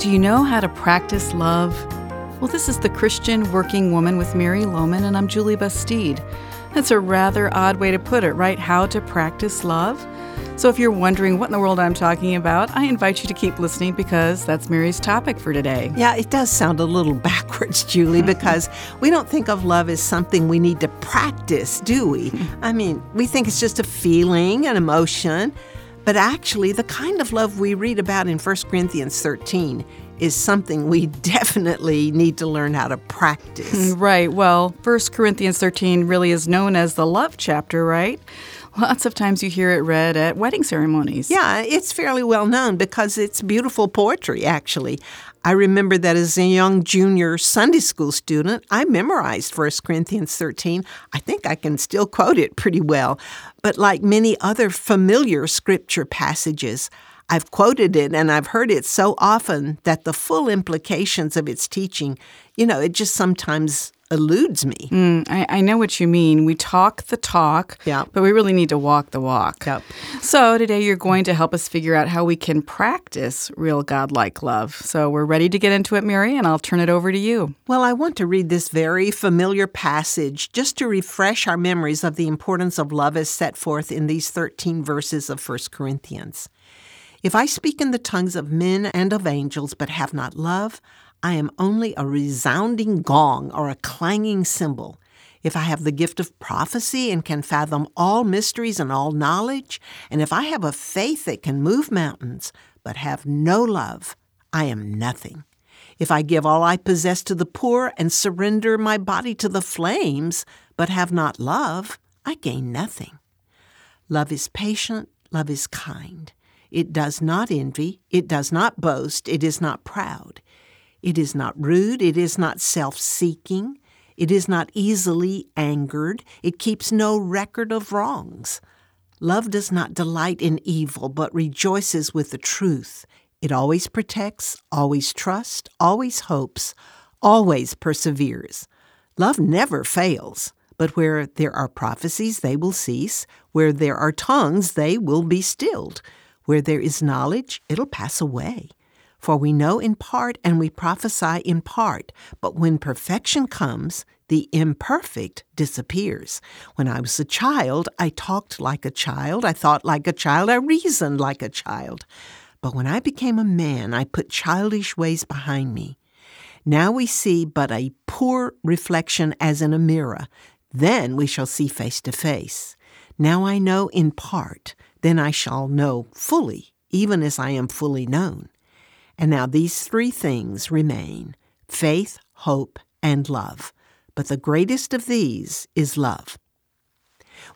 Do you know how to practice love? Well, this is the Christian Working Woman with Mary Lowman, and I'm Julie Bastide. That's a rather odd way to put it, right? How to practice love? So, if you're wondering what in the world I'm talking about, I invite you to keep listening because that's Mary's topic for today. Yeah, it does sound a little backwards, Julie, mm-hmm. because we don't think of love as something we need to practice, do we? I mean, we think it's just a feeling, an emotion. But actually, the kind of love we read about in 1 Corinthians 13 is something we definitely need to learn how to practice. Right. Well, 1 Corinthians 13 really is known as the love chapter, right? Lots of times you hear it read at wedding ceremonies. Yeah, it's fairly well known because it's beautiful poetry, actually. I remember that as a young junior Sunday school student, I memorized 1 Corinthians 13. I think I can still quote it pretty well. But like many other familiar scripture passages, I've quoted it and I've heard it so often that the full implications of its teaching, you know, it just sometimes eludes me. Mm, I, I, know what you mean. We talk the talk, yeah. but we really need to walk the walk. Yep. So today you're going to help us figure out how we can practice real God-like love. So we're ready to get into it, Mary, and I'll turn it over to you. Well, I want to read this very familiar passage just to refresh our memories of the importance of love as set forth in these 13 verses of 1 Corinthians. If I speak in the tongues of men and of angels, but have not love, I am only a resounding gong or a clanging cymbal. If I have the gift of prophecy and can fathom all mysteries and all knowledge, and if I have a faith that can move mountains, but have no love, I am nothing. If I give all I possess to the poor and surrender my body to the flames, but have not love, I gain nothing. Love is patient, love is kind. It does not envy, it does not boast, it is not proud. It is not rude, it is not self seeking, it is not easily angered, it keeps no record of wrongs. Love does not delight in evil, but rejoices with the truth. It always protects, always trusts, always hopes, always perseveres. Love never fails, but where there are prophecies, they will cease. Where there are tongues, they will be stilled. Where there is knowledge, it'll pass away. For we know in part and we prophesy in part, but when perfection comes, the imperfect disappears. When I was a child, I talked like a child, I thought like a child, I reasoned like a child. But when I became a man, I put childish ways behind me. Now we see but a poor reflection as in a mirror. Then we shall see face to face. Now I know in part, then I shall know fully, even as I am fully known. And now these three things remain faith, hope, and love. But the greatest of these is love.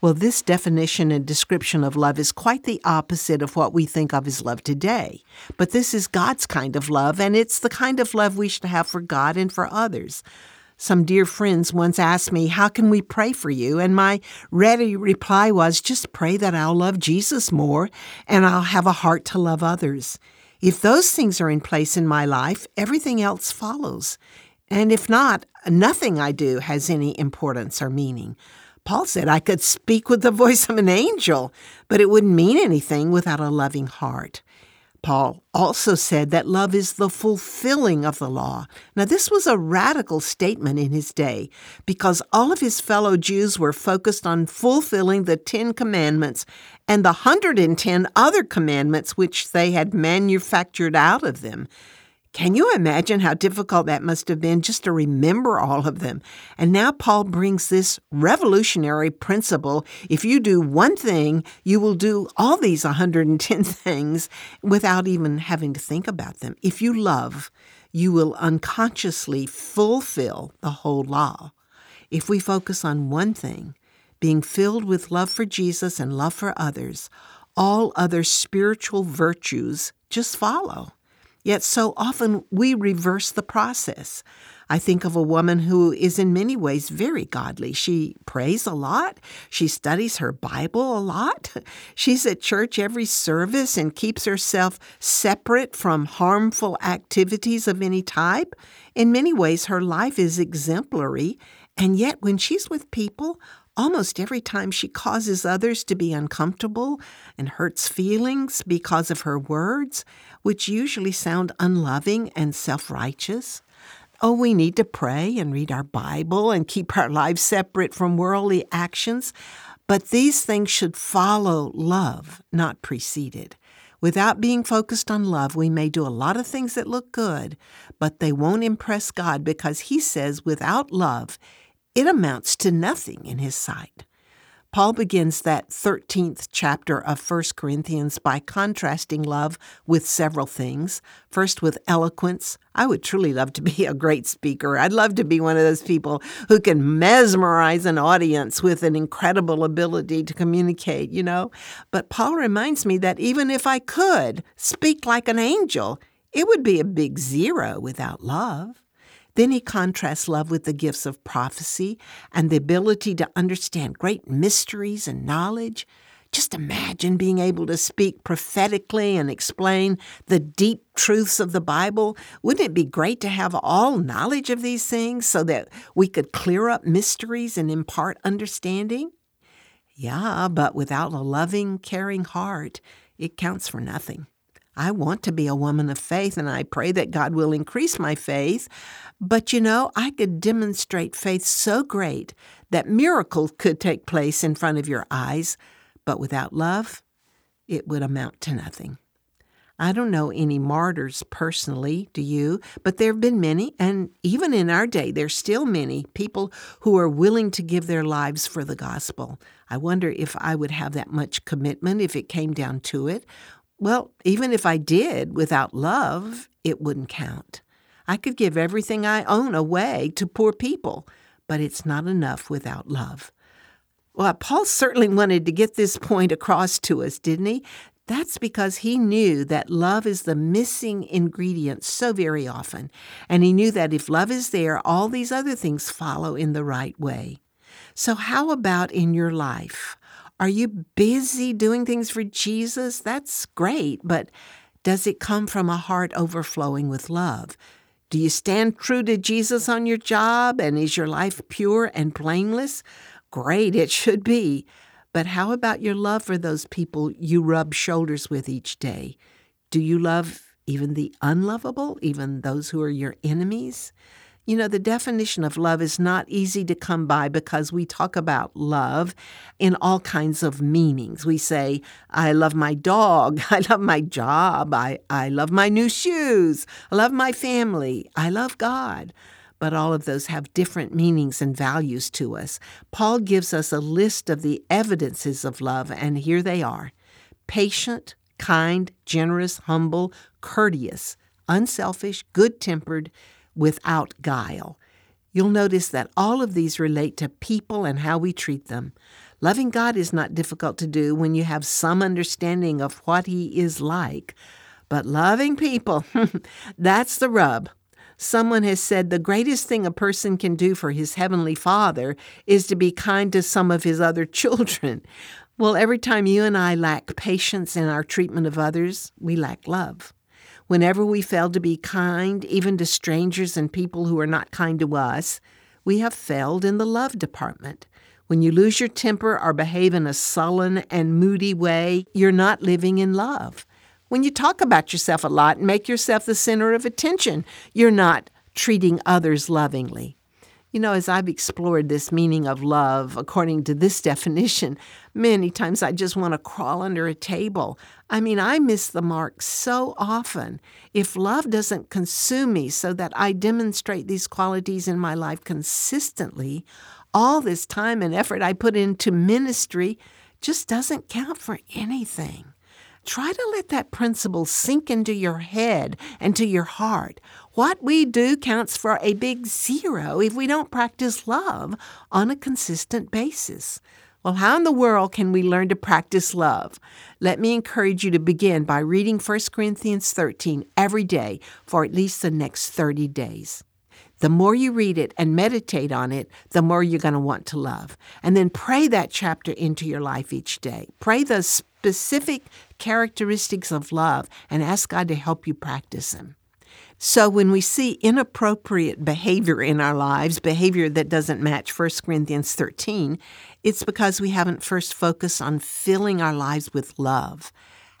Well, this definition and description of love is quite the opposite of what we think of as love today. But this is God's kind of love, and it's the kind of love we should have for God and for others. Some dear friends once asked me, How can we pray for you? And my ready reply was, Just pray that I'll love Jesus more and I'll have a heart to love others. If those things are in place in my life, everything else follows. And if not, nothing I do has any importance or meaning. Paul said I could speak with the voice of an angel, but it wouldn't mean anything without a loving heart. Paul also said that love is the fulfilling of the law. Now, this was a radical statement in his day because all of his fellow Jews were focused on fulfilling the Ten Commandments and the 110 other commandments which they had manufactured out of them. Can you imagine how difficult that must have been just to remember all of them? And now Paul brings this revolutionary principle if you do one thing, you will do all these 110 things without even having to think about them. If you love, you will unconsciously fulfill the whole law. If we focus on one thing, being filled with love for Jesus and love for others, all other spiritual virtues just follow. Yet so often we reverse the process. I think of a woman who is in many ways very godly. She prays a lot. She studies her Bible a lot. She's at church every service and keeps herself separate from harmful activities of any type. In many ways, her life is exemplary. And yet, when she's with people, Almost every time she causes others to be uncomfortable and hurts feelings because of her words, which usually sound unloving and self righteous. Oh, we need to pray and read our Bible and keep our lives separate from worldly actions, but these things should follow love, not precede it. Without being focused on love, we may do a lot of things that look good, but they won't impress God because He says without love, it amounts to nothing in his sight. Paul begins that 13th chapter of 1 Corinthians by contrasting love with several things. First, with eloquence. I would truly love to be a great speaker. I'd love to be one of those people who can mesmerize an audience with an incredible ability to communicate, you know. But Paul reminds me that even if I could speak like an angel, it would be a big zero without love. Then he contrasts love with the gifts of prophecy and the ability to understand great mysteries and knowledge. Just imagine being able to speak prophetically and explain the deep truths of the Bible. Wouldn't it be great to have all knowledge of these things so that we could clear up mysteries and impart understanding? Yeah, but without a loving, caring heart, it counts for nothing. I want to be a woman of faith and I pray that God will increase my faith. But you know, I could demonstrate faith so great that miracles could take place in front of your eyes, but without love, it would amount to nothing. I don't know any martyrs personally, do you? But there have been many, and even in our day, there's still many people who are willing to give their lives for the gospel. I wonder if I would have that much commitment if it came down to it, well, even if I did without love, it wouldn't count. I could give everything I own away to poor people, but it's not enough without love. Well, Paul certainly wanted to get this point across to us, didn't he? That's because he knew that love is the missing ingredient so very often, and he knew that if love is there, all these other things follow in the right way. So, how about in your life? Are you busy doing things for Jesus? That's great, but does it come from a heart overflowing with love? Do you stand true to Jesus on your job and is your life pure and blameless? Great, it should be. But how about your love for those people you rub shoulders with each day? Do you love even the unlovable, even those who are your enemies? You know, the definition of love is not easy to come by because we talk about love in all kinds of meanings. We say, I love my dog, I love my job, I, I love my new shoes, I love my family, I love God. But all of those have different meanings and values to us. Paul gives us a list of the evidences of love, and here they are patient, kind, generous, humble, courteous, unselfish, good tempered without guile. You'll notice that all of these relate to people and how we treat them. Loving God is not difficult to do when you have some understanding of what He is like. But loving people, that's the rub. Someone has said the greatest thing a person can do for his heavenly Father is to be kind to some of his other children. Well, every time you and I lack patience in our treatment of others, we lack love. Whenever we fail to be kind, even to strangers and people who are not kind to us, we have failed in the love department. When you lose your temper or behave in a sullen and moody way, you're not living in love. When you talk about yourself a lot and make yourself the center of attention, you're not treating others lovingly. You know, as I've explored this meaning of love according to this definition, many times I just want to crawl under a table. I mean, I miss the mark so often. If love doesn't consume me so that I demonstrate these qualities in my life consistently, all this time and effort I put into ministry just doesn't count for anything. Try to let that principle sink into your head and to your heart. What we do counts for a big zero if we don't practice love on a consistent basis. Well, how in the world can we learn to practice love? Let me encourage you to begin by reading 1 Corinthians 13 every day for at least the next 30 days. The more you read it and meditate on it, the more you're going to want to love. And then pray that chapter into your life each day. Pray the specific characteristics of love and ask God to help you practice them. So when we see inappropriate behavior in our lives, behavior that doesn't match 1 Corinthians 13, it's because we haven't first focused on filling our lives with love.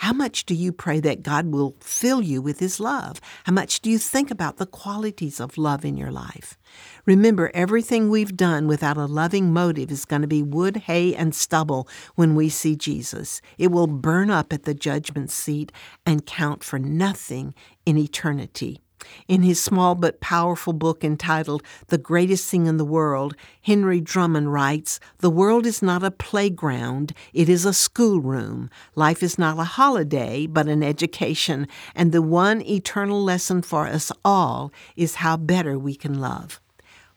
How much do you pray that God will fill you with His love? How much do you think about the qualities of love in your life? Remember, everything we've done without a loving motive is going to be wood, hay, and stubble when we see Jesus. It will burn up at the judgment seat and count for nothing in eternity. In his small but powerful book entitled The Greatest Thing in the World, Henry Drummond writes The world is not a playground, it is a schoolroom. Life is not a holiday, but an education, and the one eternal lesson for us all is how better we can love.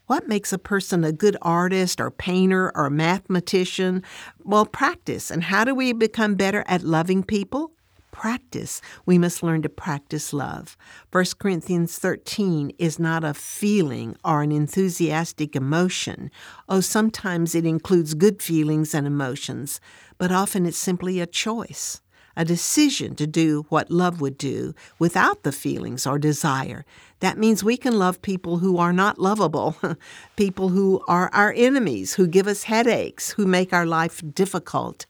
What makes a person a good artist or painter or mathematician? Well, practice. And how do we become better at loving people? Practice. We must learn to practice love. 1 Corinthians 13 is not a feeling or an enthusiastic emotion. Oh, sometimes it includes good feelings and emotions, but often it's simply a choice. A decision to do what love would do without the feelings or desire. That means we can love people who are not lovable, people who are our enemies, who give us headaches, who make our life difficult.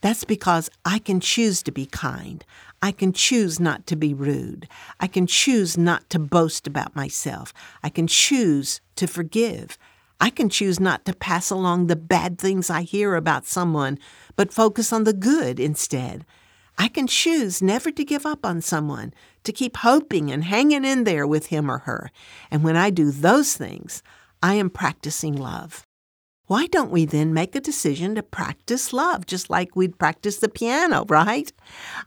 That's because I can choose to be kind. I can choose not to be rude. I can choose not to boast about myself. I can choose to forgive. I can choose not to pass along the bad things I hear about someone, but focus on the good instead. I can choose never to give up on someone, to keep hoping and hanging in there with him or her. And when I do those things, I am practicing love. Why don't we then make a decision to practice love, just like we'd practice the piano, right?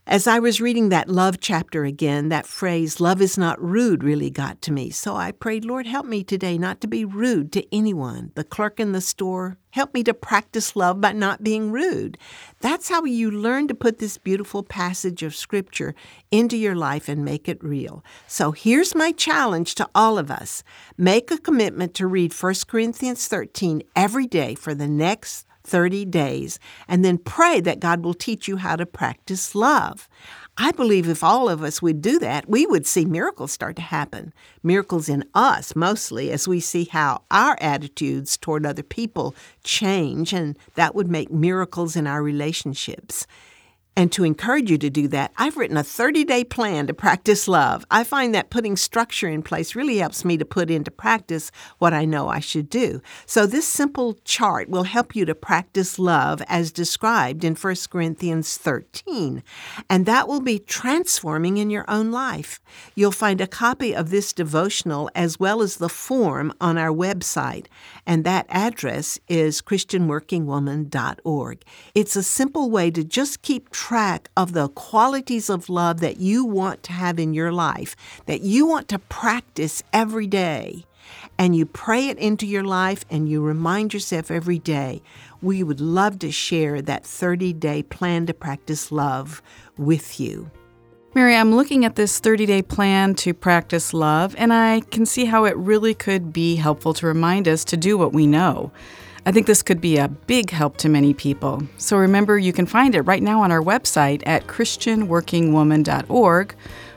As I was reading that love chapter again, that phrase, love is not rude, really got to me. So I prayed, Lord, help me today not to be rude to anyone, the clerk in the store, Help me to practice love by not being rude. That's how you learn to put this beautiful passage of Scripture into your life and make it real. So here's my challenge to all of us make a commitment to read 1 Corinthians 13 every day for the next 30 days, and then pray that God will teach you how to practice love. I believe if all of us would do that, we would see miracles start to happen. Miracles in us, mostly, as we see how our attitudes toward other people change, and that would make miracles in our relationships. And to encourage you to do that, I've written a 30 day plan to practice love. I find that putting structure in place really helps me to put into practice what I know I should do. So, this simple chart will help you to practice love as described in 1 Corinthians 13. And that will be transforming in your own life. You'll find a copy of this devotional as well as the form on our website. And that address is ChristianWorkingWoman.org. It's a simple way to just keep track of the qualities of love that you want to have in your life, that you want to practice every day, and you pray it into your life and you remind yourself every day, we would love to share that 30 day plan to practice love with you. Mary, I'm looking at this 30 day plan to practice love, and I can see how it really could be helpful to remind us to do what we know. I think this could be a big help to many people. So remember, you can find it right now on our website at ChristianWorkingWoman.org,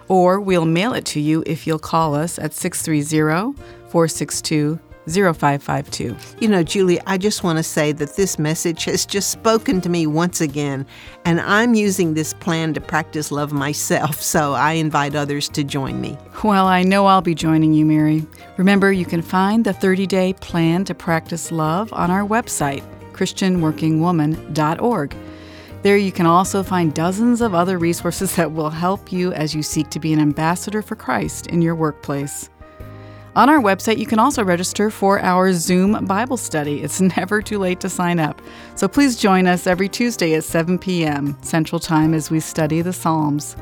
or we'll mail it to you if you'll call us at 630 462 0552. You know, Julie, I just want to say that this message has just spoken to me once again, and I'm using this plan to practice love myself, so I invite others to join me. Well, I know I'll be joining you, Mary. Remember, you can find the 30 day plan to practice love on our website, ChristianWorkingWoman.org. There you can also find dozens of other resources that will help you as you seek to be an ambassador for Christ in your workplace. On our website, you can also register for our Zoom Bible study. It's never too late to sign up. So please join us every Tuesday at 7 p.m. Central Time as we study the Psalms.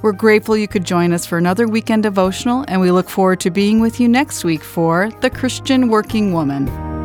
We're grateful you could join us for another weekend devotional, and we look forward to being with you next week for The Christian Working Woman.